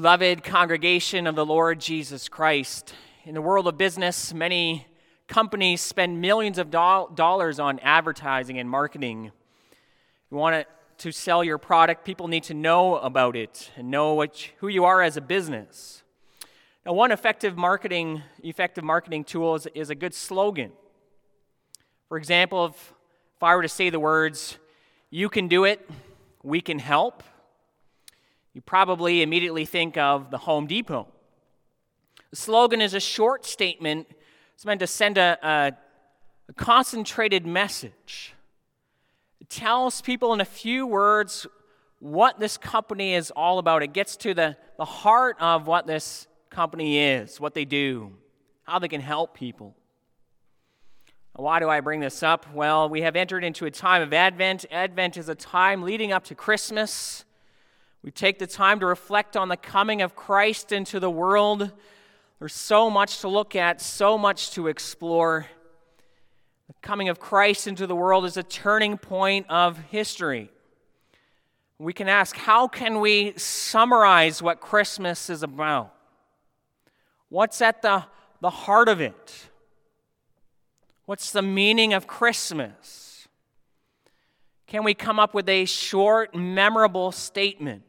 Beloved congregation of the Lord Jesus Christ, in the world of business, many companies spend millions of do- dollars on advertising and marketing. You want to sell your product, people need to know about it and know what, who you are as a business. Now, one effective marketing, effective marketing tool is, is a good slogan. For example, if, if I were to say the words, you can do it, we can help, you probably immediately think of the Home Depot. The slogan is a short statement. It's meant to send a, a, a concentrated message. It tells people in a few words what this company is all about. It gets to the, the heart of what this company is, what they do, how they can help people. Why do I bring this up? Well, we have entered into a time of Advent. Advent is a time leading up to Christmas. We take the time to reflect on the coming of Christ into the world. There's so much to look at, so much to explore. The coming of Christ into the world is a turning point of history. We can ask, how can we summarize what Christmas is about? What's at the, the heart of it? What's the meaning of Christmas? Can we come up with a short, memorable statement?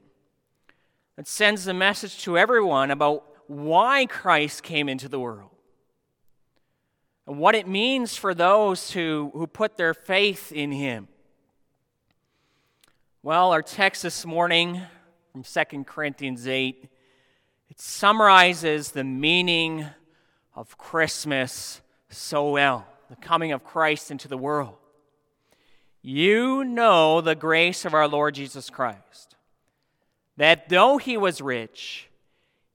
It sends the message to everyone about why Christ came into the world and what it means for those who, who put their faith in him. Well, our text this morning from 2 Corinthians 8, it summarizes the meaning of Christmas so well, the coming of Christ into the world. You know the grace of our Lord Jesus Christ that though he was rich,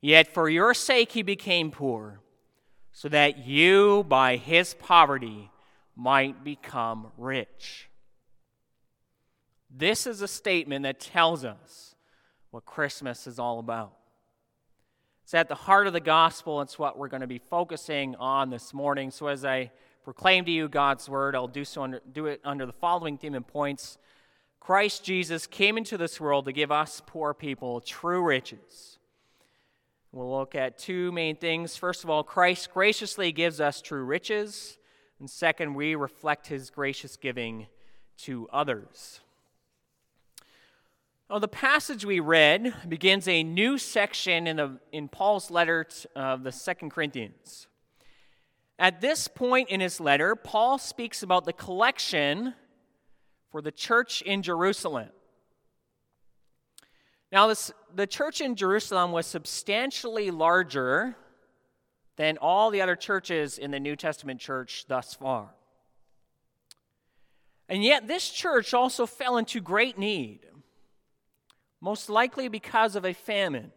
yet for your sake he became poor, so that you by his poverty might become rich. This is a statement that tells us what Christmas is all about. It's at the heart of the gospel. It's what we're going to be focusing on this morning. So, as I proclaim to you God's word, I'll do so under, do it under the following theme and points Christ Jesus came into this world to give us poor people true riches. We'll look at two main things. First of all, Christ graciously gives us true riches. And second, we reflect his gracious giving to others. The passage we read begins a new section in, the, in Paul's letter of the Second Corinthians. At this point in his letter, Paul speaks about the collection for the church in Jerusalem. Now, this, the church in Jerusalem was substantially larger than all the other churches in the New Testament church thus far. And yet, this church also fell into great need, most likely because of a famine,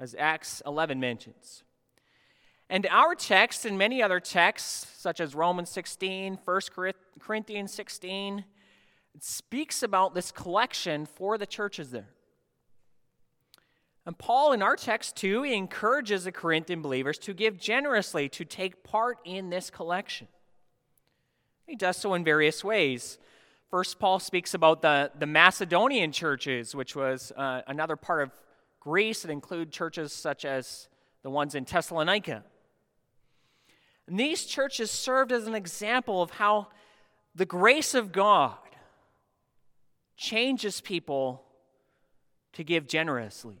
as Acts 11 mentions. And our text and many other texts, such as Romans 16, 1 Corinthians 16, speaks about this collection for the churches there. And Paul, in our text too, encourages the Corinthian believers to give generously, to take part in this collection. He does so in various ways. First, Paul speaks about the, the Macedonian churches, which was uh, another part of Greece that include churches such as the ones in Thessalonica. And these churches served as an example of how the grace of God changes people to give generously.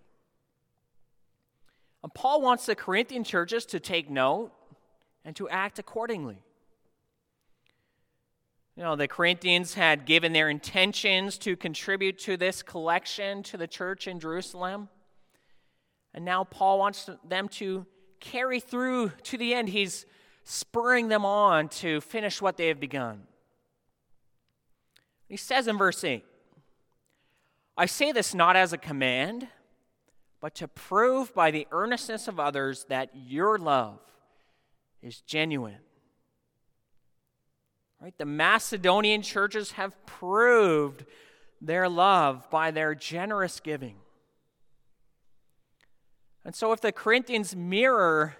And Paul wants the Corinthian churches to take note and to act accordingly. You know, the Corinthians had given their intentions to contribute to this collection to the church in Jerusalem. And now Paul wants them to carry through to the end. He's spurring them on to finish what they have begun. He says in verse 8, I say this not as a command, but to prove by the earnestness of others that your love is genuine. Right? The Macedonian churches have proved their love by their generous giving. And so, if the Corinthians mirror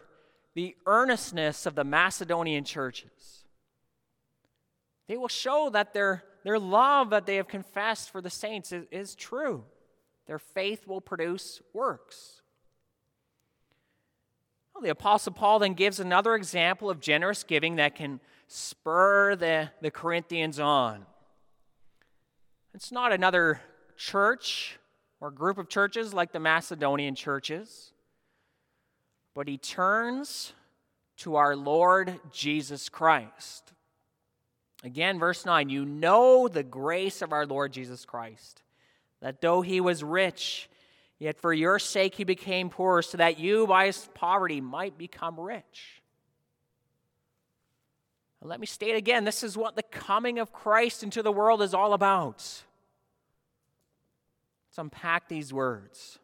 the earnestness of the Macedonian churches. They will show that their, their love that they have confessed for the saints is, is true. their faith will produce works. Well, the Apostle Paul then gives another example of generous giving that can spur the, the Corinthians on. It's not another church or group of churches like the Macedonian churches, but he turns to our Lord Jesus Christ. Again, verse 9 you know the grace of our Lord Jesus Christ, that though he was rich, yet for your sake he became poor, so that you by his poverty might become rich. Let me state again this is what the coming of Christ into the world is all about. Let's unpack these words.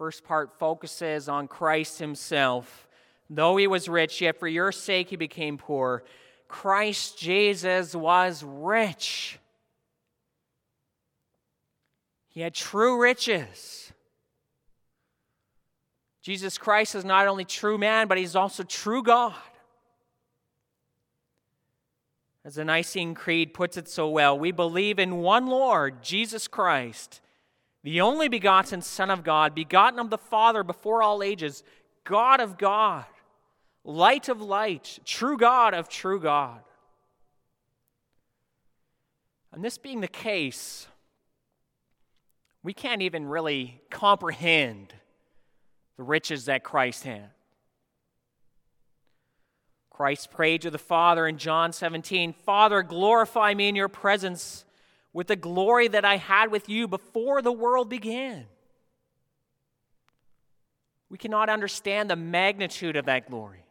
First part focuses on Christ himself. Though he was rich, yet for your sake he became poor. Christ Jesus was rich. He had true riches. Jesus Christ is not only true man, but he's also true God. As the Nicene Creed puts it so well, we believe in one Lord, Jesus Christ, the only begotten Son of God, begotten of the Father before all ages, God of God, light of light, true God of true God. And this being the case, we can't even really comprehend the riches that Christ had. Christ prayed to the Father in John 17 Father, glorify me in your presence with the glory that I had with you before the world began. We cannot understand the magnitude of that glory.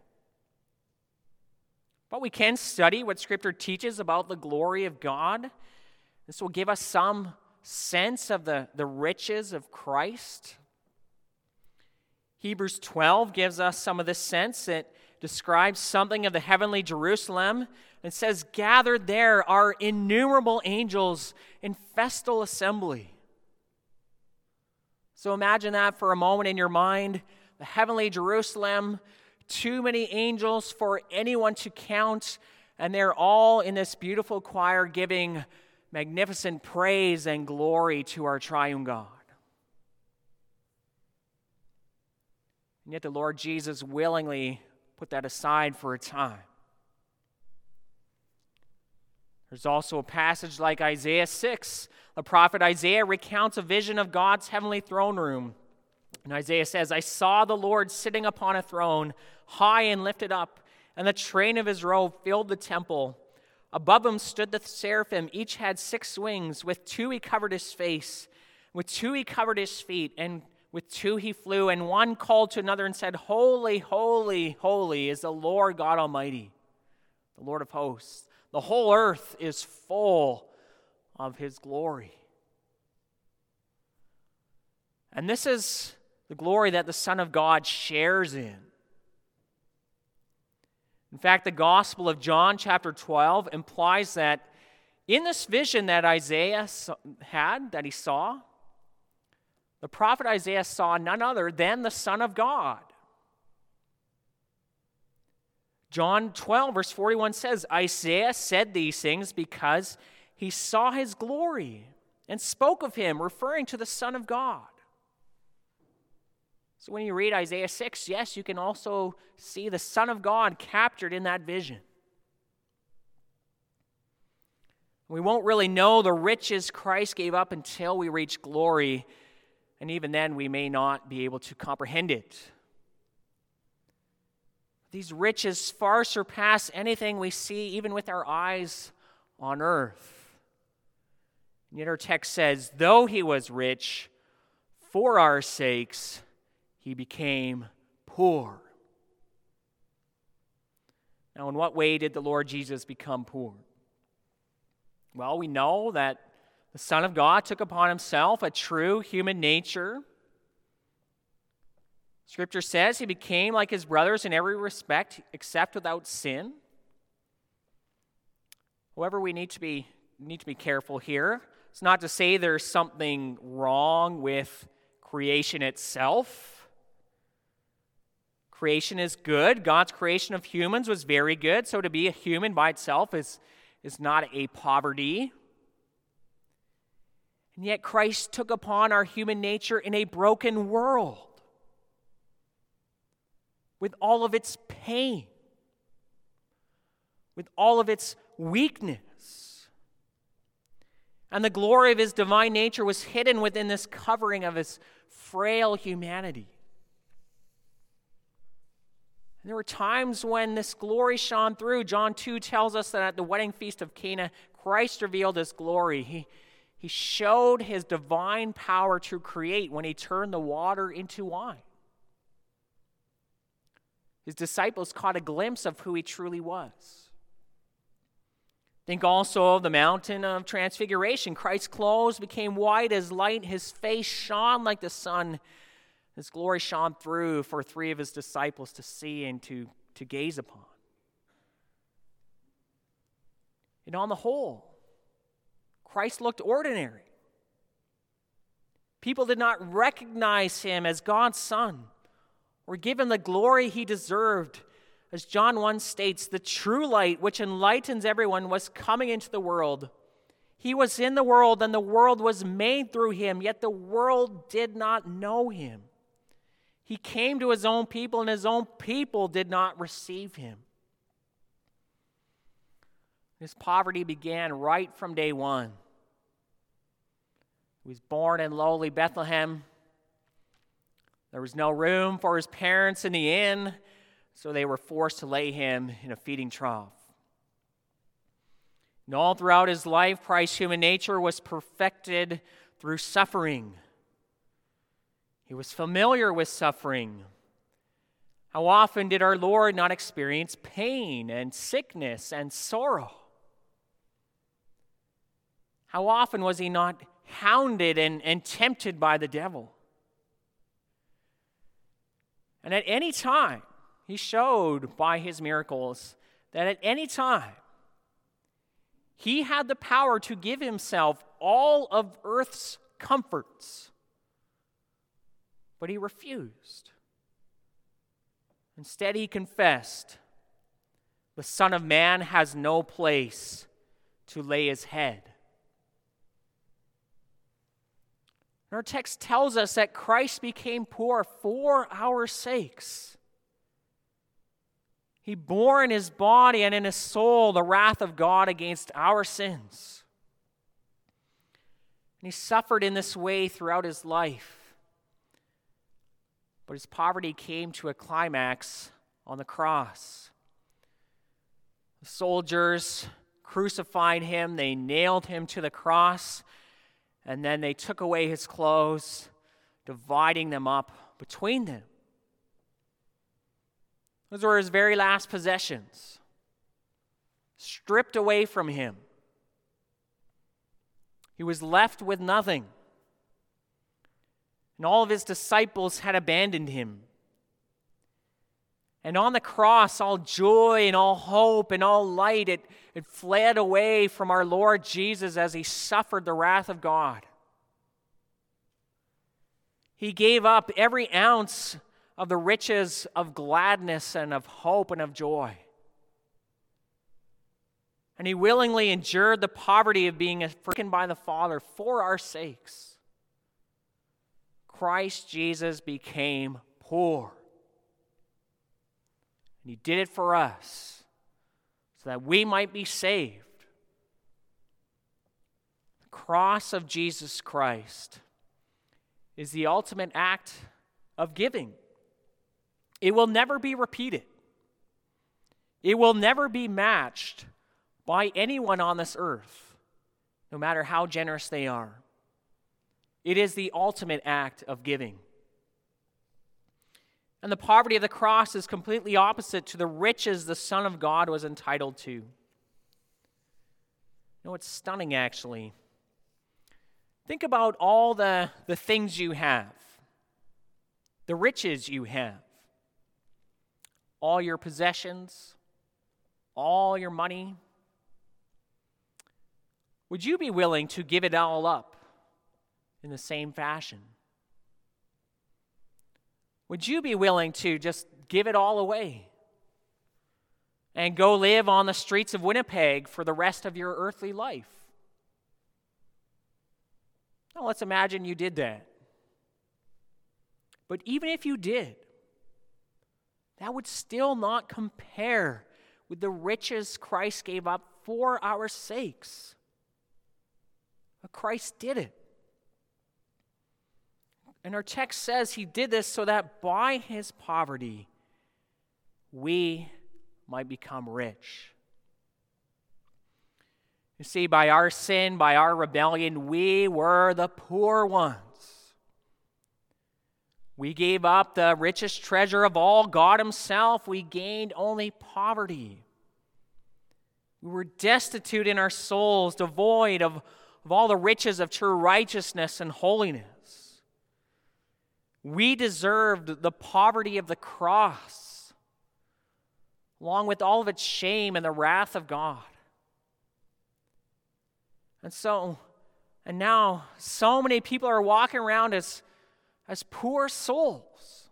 But we can study what Scripture teaches about the glory of God. This will give us some sense of the, the riches of Christ. Hebrews 12 gives us some of this sense that describes something of the heavenly Jerusalem and says, Gathered there are innumerable angels in festal assembly. So imagine that for a moment in your mind the heavenly Jerusalem, too many angels for anyone to count, and they're all in this beautiful choir giving magnificent praise and glory to our triune God. And yet the Lord Jesus willingly put that aside for a time. There's also a passage like Isaiah 6. The prophet Isaiah recounts a vision of God's heavenly throne room. And Isaiah says, I saw the Lord sitting upon a throne, high and lifted up, and the train of his robe filled the temple. Above him stood the seraphim. Each had six wings. With two he covered his face, with two he covered his feet, and with two he flew, and one called to another and said, Holy, holy, holy is the Lord God Almighty, the Lord of hosts. The whole earth is full of his glory. And this is the glory that the Son of God shares in. In fact, the Gospel of John, chapter 12, implies that in this vision that Isaiah had, that he saw, the prophet Isaiah saw none other than the Son of God. John 12, verse 41 says, Isaiah said these things because he saw his glory and spoke of him, referring to the Son of God. So when you read Isaiah 6, yes, you can also see the Son of God captured in that vision. We won't really know the riches Christ gave up until we reach glory and even then we may not be able to comprehend it. These riches far surpass anything we see, even with our eyes on earth. And yet our text says, though he was rich, for our sakes, he became poor. Now, in what way did the Lord Jesus become poor? Well, we know that the Son of God took upon himself a true human nature. Scripture says he became like his brothers in every respect except without sin. However, we need to be, need to be careful here. It's not to say there's something wrong with creation itself. Creation is good. God's creation of humans was very good. So to be a human by itself is, is not a poverty. And yet Christ took upon our human nature in a broken world with all of its pain, with all of its weakness. And the glory of his divine nature was hidden within this covering of his frail humanity. And there were times when this glory shone through. John 2 tells us that at the wedding feast of Cana, Christ revealed his glory. He, he showed his divine power to create when he turned the water into wine. His disciples caught a glimpse of who he truly was. Think also of the mountain of transfiguration. Christ's clothes became white as light, his face shone like the sun. His glory shone through for three of his disciples to see and to, to gaze upon. And on the whole, Christ looked ordinary. People did not recognize him as God's Son or give him the glory he deserved. As John 1 states, the true light which enlightens everyone was coming into the world. He was in the world, and the world was made through him, yet the world did not know him. He came to his own people, and his own people did not receive him. His poverty began right from day one. He was born in lowly Bethlehem. There was no room for his parents in the inn, so they were forced to lay him in a feeding trough. And all throughout his life, Christ's human nature was perfected through suffering. He was familiar with suffering. How often did our Lord not experience pain and sickness and sorrow? How often was he not hounded and, and tempted by the devil? And at any time, he showed by his miracles that at any time, he had the power to give himself all of earth's comforts. But he refused. Instead, he confessed, The Son of Man has no place to lay his head. Our text tells us that Christ became poor for our sakes. He bore in his body and in his soul the wrath of God against our sins. And he suffered in this way throughout his life. But his poverty came to a climax on the cross. The soldiers crucified him, they nailed him to the cross and then they took away his clothes, dividing them up between them. Those were his very last possessions, stripped away from him. He was left with nothing. And all of his disciples had abandoned him. And on the cross, all joy and all hope and all light, it, it fled away from our Lord Jesus as he suffered the wrath of God. He gave up every ounce of the riches of gladness and of hope and of joy. And he willingly endured the poverty of being forsaken by the Father for our sakes. Christ Jesus became poor and He did it for us so that we might be saved. The cross of Jesus Christ is the ultimate act of giving. It will never be repeated, it will never be matched by anyone on this earth, no matter how generous they are. It is the ultimate act of giving. And the poverty of the cross is completely opposite to the riches the Son of God was entitled to. You know, it's stunning actually. Think about all the, the things you have, the riches you have, all your possessions, all your money. Would you be willing to give it all up in the same fashion? Would you be willing to just give it all away and go live on the streets of Winnipeg for the rest of your earthly life? Now let's imagine you did that. But even if you did, that would still not compare with the riches Christ gave up for our sakes. But Christ did it. And our text says he did this so that by his poverty we might become rich. You see, by our sin, by our rebellion, we were the poor ones. We gave up the richest treasure of all, God Himself. We gained only poverty. We were destitute in our souls, devoid of, of all the riches of true righteousness and holiness. We deserved the poverty of the cross, along with all of its shame and the wrath of God. And so, and now, so many people are walking around as as poor souls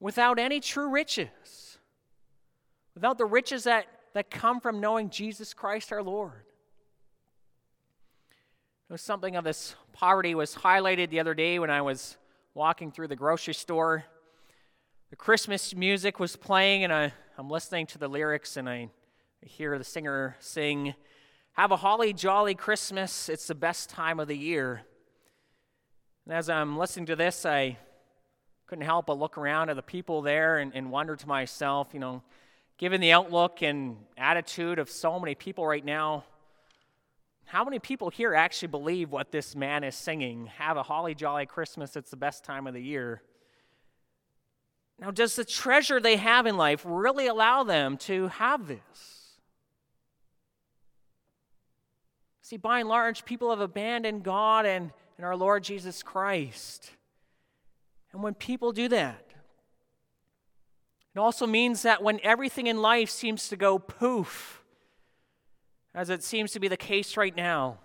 without any true riches, without the riches that, that come from knowing Jesus Christ our Lord. Something of this poverty was highlighted the other day when I was walking through the grocery store. The Christmas music was playing, and I, I'm listening to the lyrics, and I, I hear the singer sing, Have a holly jolly Christmas, it's the best time of the year. And as I'm listening to this, I couldn't help but look around at the people there and, and wonder to myself, you know, given the outlook and attitude of so many people right now, how many people here actually believe what this man is singing? Have a holly jolly Christmas, it's the best time of the year. Now, does the treasure they have in life really allow them to have this? See, by and large, people have abandoned God and in our Lord Jesus Christ. And when people do that, it also means that when everything in life seems to go poof, as it seems to be the case right now,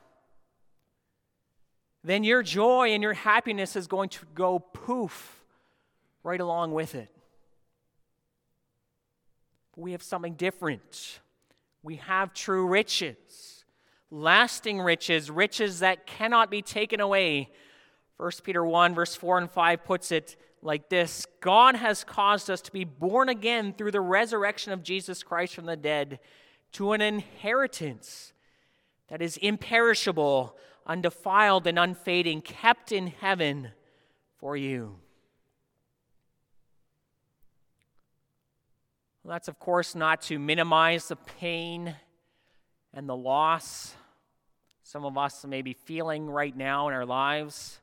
then your joy and your happiness is going to go poof right along with it. We have something different. We have true riches lasting riches, riches that cannot be taken away. 1 Peter 1, verse 4 and 5 puts it like this God has caused us to be born again through the resurrection of Jesus Christ from the dead to an inheritance that is imperishable, undefiled, and unfading, kept in heaven for you. Well, that's, of course, not to minimize the pain and the loss some of us may be feeling right now in our lives.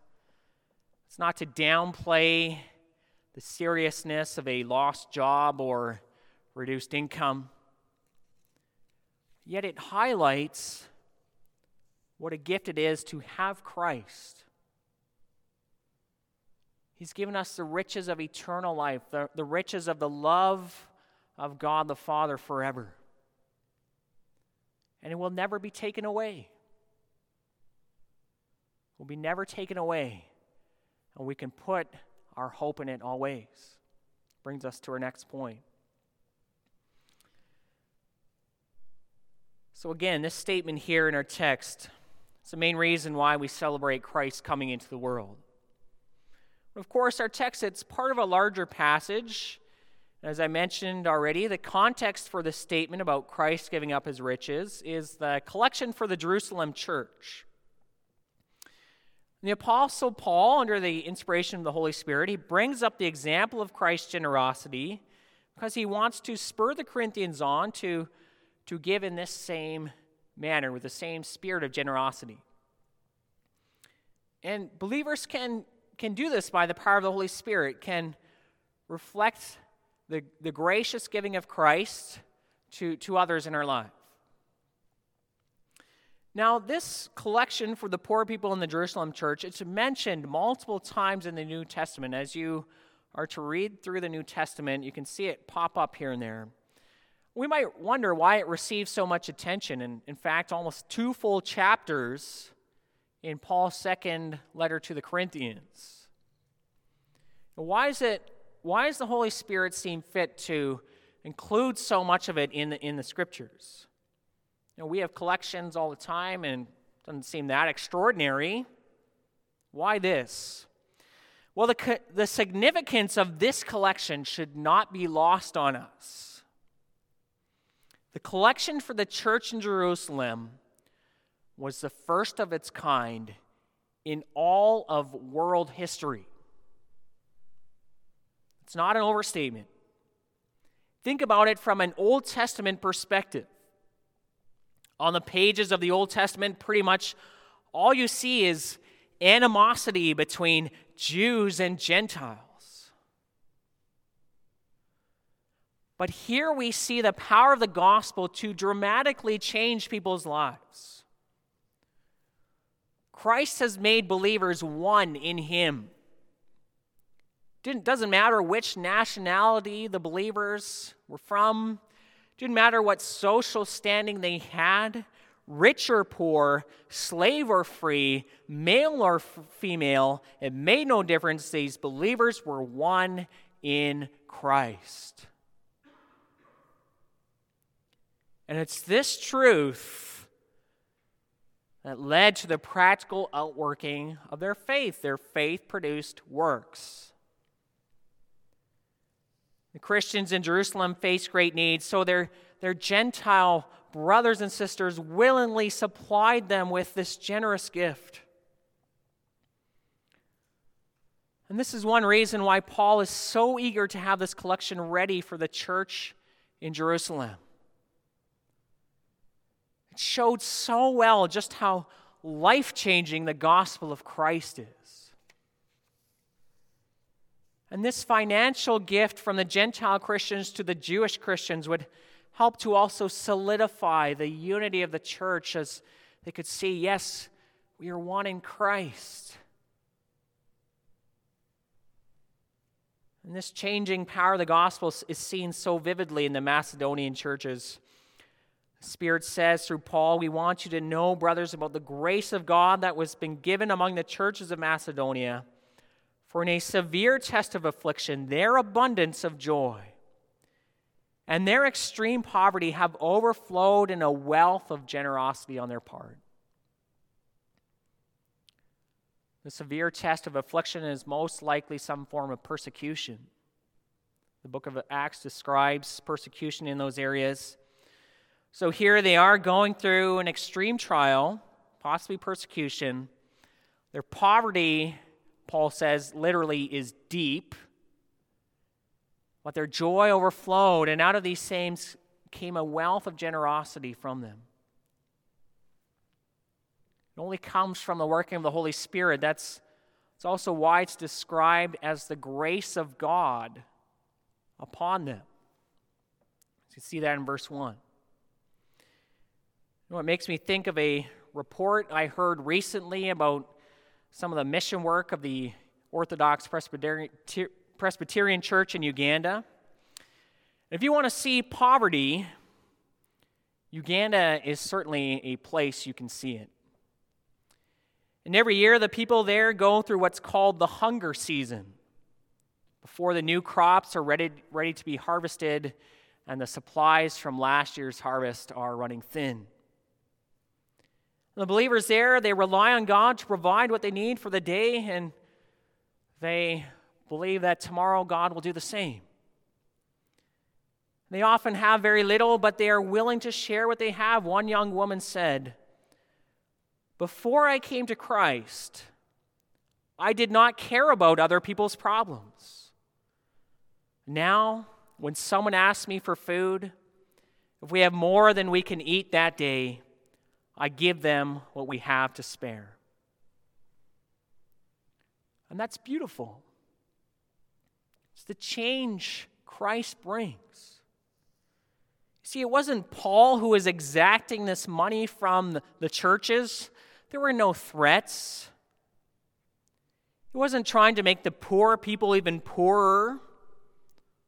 It's not to downplay the seriousness of a lost job or reduced income, yet it highlights what a gift it is to have Christ. He's given us the riches of eternal life, the, the riches of the love of God the Father forever. And it will never be taken away will be never taken away, and we can put our hope in it always. Brings us to our next point. So, again, this statement here in our text is the main reason why we celebrate Christ coming into the world. Of course, our text, it's part of a larger passage. As I mentioned already, the context for this statement about Christ giving up his riches is the collection for the Jerusalem church. The Apostle Paul, under the inspiration of the Holy Spirit, he brings up the example of Christ's generosity because he wants to spur the Corinthians on to, to give in this same manner, with the same spirit of generosity. And believers can, can do this by the power of the Holy Spirit, can reflect the, the gracious giving of Christ to, to others in our lives. Now, this collection for the poor people in the Jerusalem church, it's mentioned multiple times in the New Testament. As you are to read through the New Testament, you can see it pop up here and there. We might wonder why it receives so much attention, and in fact, almost two full chapters in Paul's second letter to the Corinthians. Why is it why does the Holy Spirit seem fit to include so much of it in the, in the scriptures? You know, we have collections all the time, and it Doesn't seem that extraordinary. Why this? Well, the, the significance of this collection should not be lost on us. The collection for the church in Jerusalem was the first of its kind in all of world history. It's not an overstatement. Think about it from an Old Testament perspective. On the pages of the Old Testament, pretty much all you see is animosity between Jews and Gentiles. But here we see the power of the gospel to dramatically change people's lives. Christ has made believers one in Him. It doesn't matter which nationality the believers were from, didn't matter what social standing they had rich or poor, slave or free, male or f- female, it made no difference. These believers were one in Christ. And it's this truth that led to the practical outworking of their faith. Their faith produced works. The Christians in Jerusalem faced great needs, so their, their Gentile brothers and sisters willingly supplied them with this generous gift. And this is one reason why Paul is so eager to have this collection ready for the church in Jerusalem. Showed so well just how life changing the gospel of Christ is. And this financial gift from the Gentile Christians to the Jewish Christians would help to also solidify the unity of the church as they could see, yes, we are one in Christ. And this changing power of the gospel is seen so vividly in the Macedonian churches. Spirit says through Paul, We want you to know, brothers, about the grace of God that was been given among the churches of Macedonia. For in a severe test of affliction, their abundance of joy and their extreme poverty have overflowed in a wealth of generosity on their part. The severe test of affliction is most likely some form of persecution. The book of Acts describes persecution in those areas. So here they are going through an extreme trial, possibly persecution. Their poverty, Paul says, literally is deep. But their joy overflowed, and out of these same came a wealth of generosity from them. It only comes from the working of the Holy Spirit. That's, it's also why it's described as the grace of God upon them. You can see that in verse 1. You know, it makes me think of a report I heard recently about some of the mission work of the Orthodox Presbyterian, Church in Uganda. If you want to see poverty, Uganda is certainly a place you can see it. And every year, the people there go through what's called the hunger season before the new crops are ready, ready to be harvested and the supplies from last year's harvest are running thin. The believers there, they rely on God to provide what they need for the day, and they believe that tomorrow God will do the same. They often have very little, but they are willing to share what they have. One young woman said, Before I came to Christ, I did not care about other people's problems. Now, when someone asks me for food, if we have more than we can eat that day, I give them what we have to spare. And that's beautiful. It's the change Christ brings. See, it wasn't Paul who was exacting this money from the churches. There were no threats. He wasn't trying to make the poor people even poorer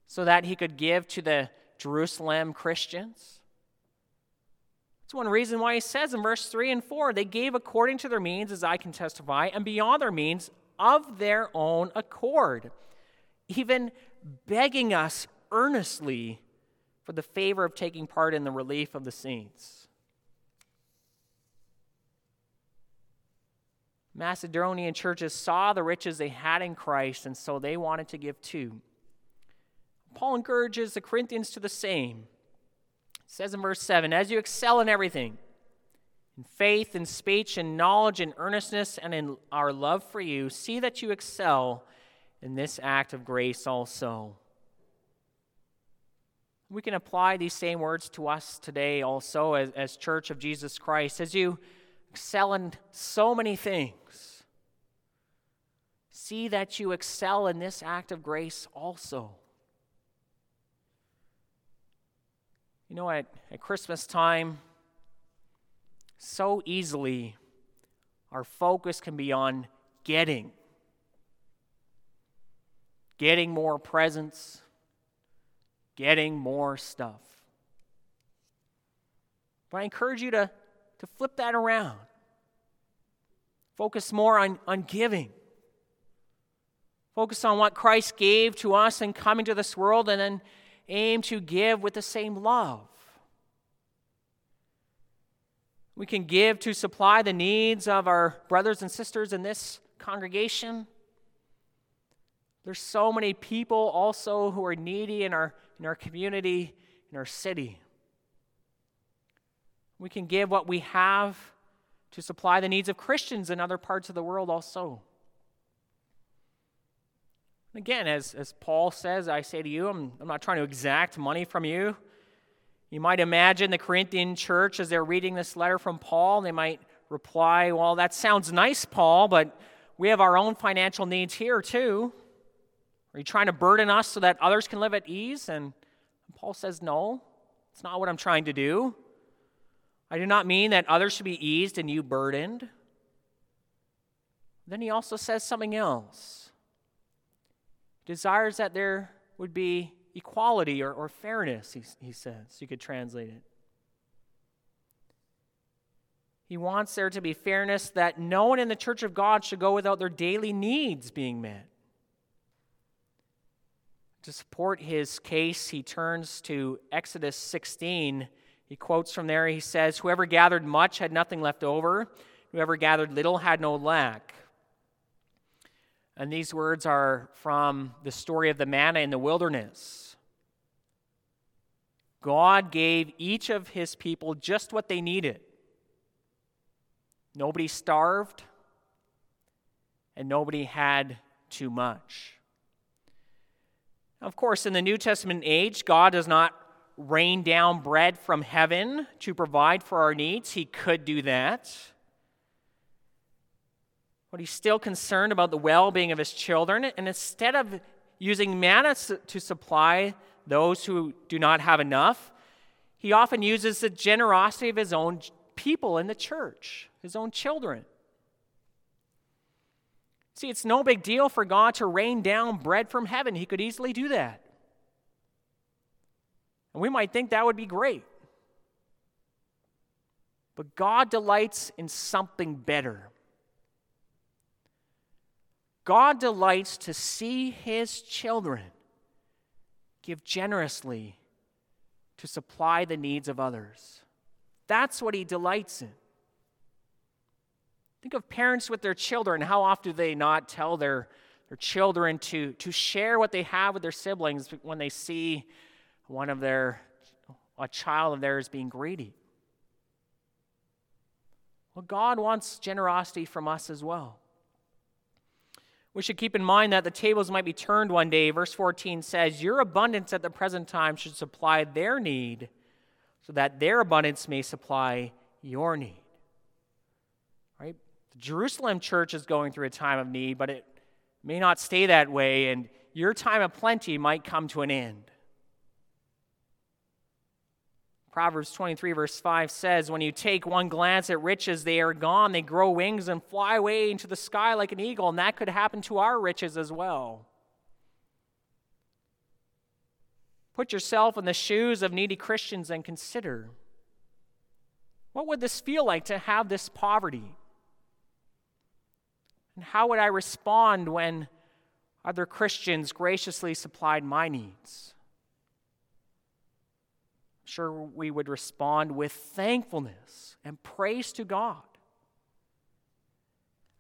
so that he could give to the Jerusalem Christians. That's one reason why he says in verse 3 and 4 they gave according to their means, as I can testify, and beyond their means of their own accord even begging us earnestly for the favor of taking part in the relief of the saints. Macedonian churches saw the riches they had in Christ, and so they wanted to give too. Paul encourages the Corinthians to the same. Says in verse 7 As you excel in everything, in faith, in speech, in knowledge, in earnestness, and in our love for you, see that you excel in this act of grace also. We can apply these same words to us today also as, as Church of Jesus Christ. As you excel in so many things, see that you excel in this act of grace also. You know, at, at Christmas time, so easily our focus can be on getting. Getting more presents, getting more stuff. But I encourage you to, to flip that around. Focus more on, on giving. Focus on what Christ gave to us in coming to this world and then aim to give with the same love. We can give to supply the needs of our brothers and sisters in this congregation. There's so many people also who are needy in our, in our community, in our city. We can give what we have to supply the needs of Christians in other parts of the world also. Again, as, as Paul says, I say to you, I'm, I'm not trying to exact money from you. You might imagine the Corinthian church as they're reading this letter from Paul, they might reply, Well, that sounds nice, Paul, but we have our own financial needs here too. Are you trying to burden us so that others can live at ease? And Paul says, No, it's not what I'm trying to do. I do not mean that others should be eased and you burdened. Then he also says something else. Desires that there would be equality or, or fairness, he, he says. You could translate it. He wants there to be fairness that no one in the church of God should go without their daily needs being met. To support his case, he turns to Exodus 16. He quotes from there, he says, Whoever gathered much had nothing left over, whoever gathered little had no lack. And these words are from the story of the manna in the wilderness. God gave each of his people just what they needed. Nobody starved, and nobody had too much. Of course, in the New Testament age, God does not rain down bread from heaven to provide for our needs. He could do that. But he's still concerned about the well being of his children. And instead of using manna to supply those who do not have enough, he often uses the generosity of his own people in the church, his own children. See, it's no big deal for God to rain down bread from heaven. He could easily do that. And we might think that would be great. But God delights in something better. God delights to see his children give generously to supply the needs of others. That's what he delights in. Think of parents with their children. How often do they not tell their, their children to, to share what they have with their siblings when they see one of their, a child of theirs being greedy? Well, God wants generosity from us as well. We should keep in mind that the tables might be turned one day. Verse 14 says, Your abundance at the present time should supply their need, so that their abundance may supply your need. Right? The Jerusalem church is going through a time of need, but it may not stay that way, and your time of plenty might come to an end. Proverbs 23, verse 5 says, When you take one glance at riches, they are gone. They grow wings and fly away into the sky like an eagle. And that could happen to our riches as well. Put yourself in the shoes of needy Christians and consider what would this feel like to have this poverty? And how would I respond when other Christians graciously supplied my needs? Sure we would respond with thankfulness and praise to God.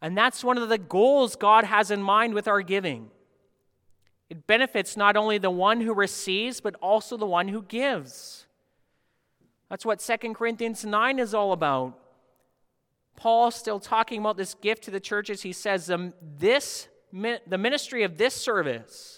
And that's one of the goals God has in mind with our giving. It benefits not only the one who receives, but also the one who gives. That's what 2 Corinthians 9 is all about. Paul still talking about this gift to the churches. He says, um, this, the ministry of this service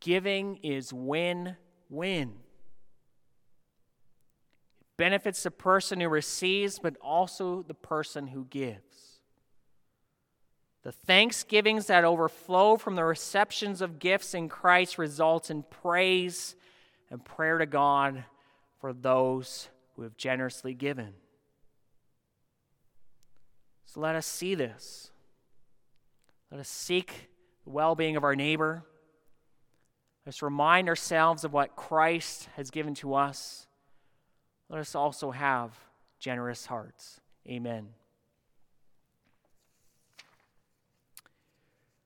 Giving is win win It benefits the person who receives, but also the person who gives. The thanksgivings that overflow from the receptions of gifts in Christ results in praise and prayer to God for those who have generously given. So let us see this. Let us seek the well being of our neighbor. Let's remind ourselves of what Christ has given to us let us also have generous hearts. Amen.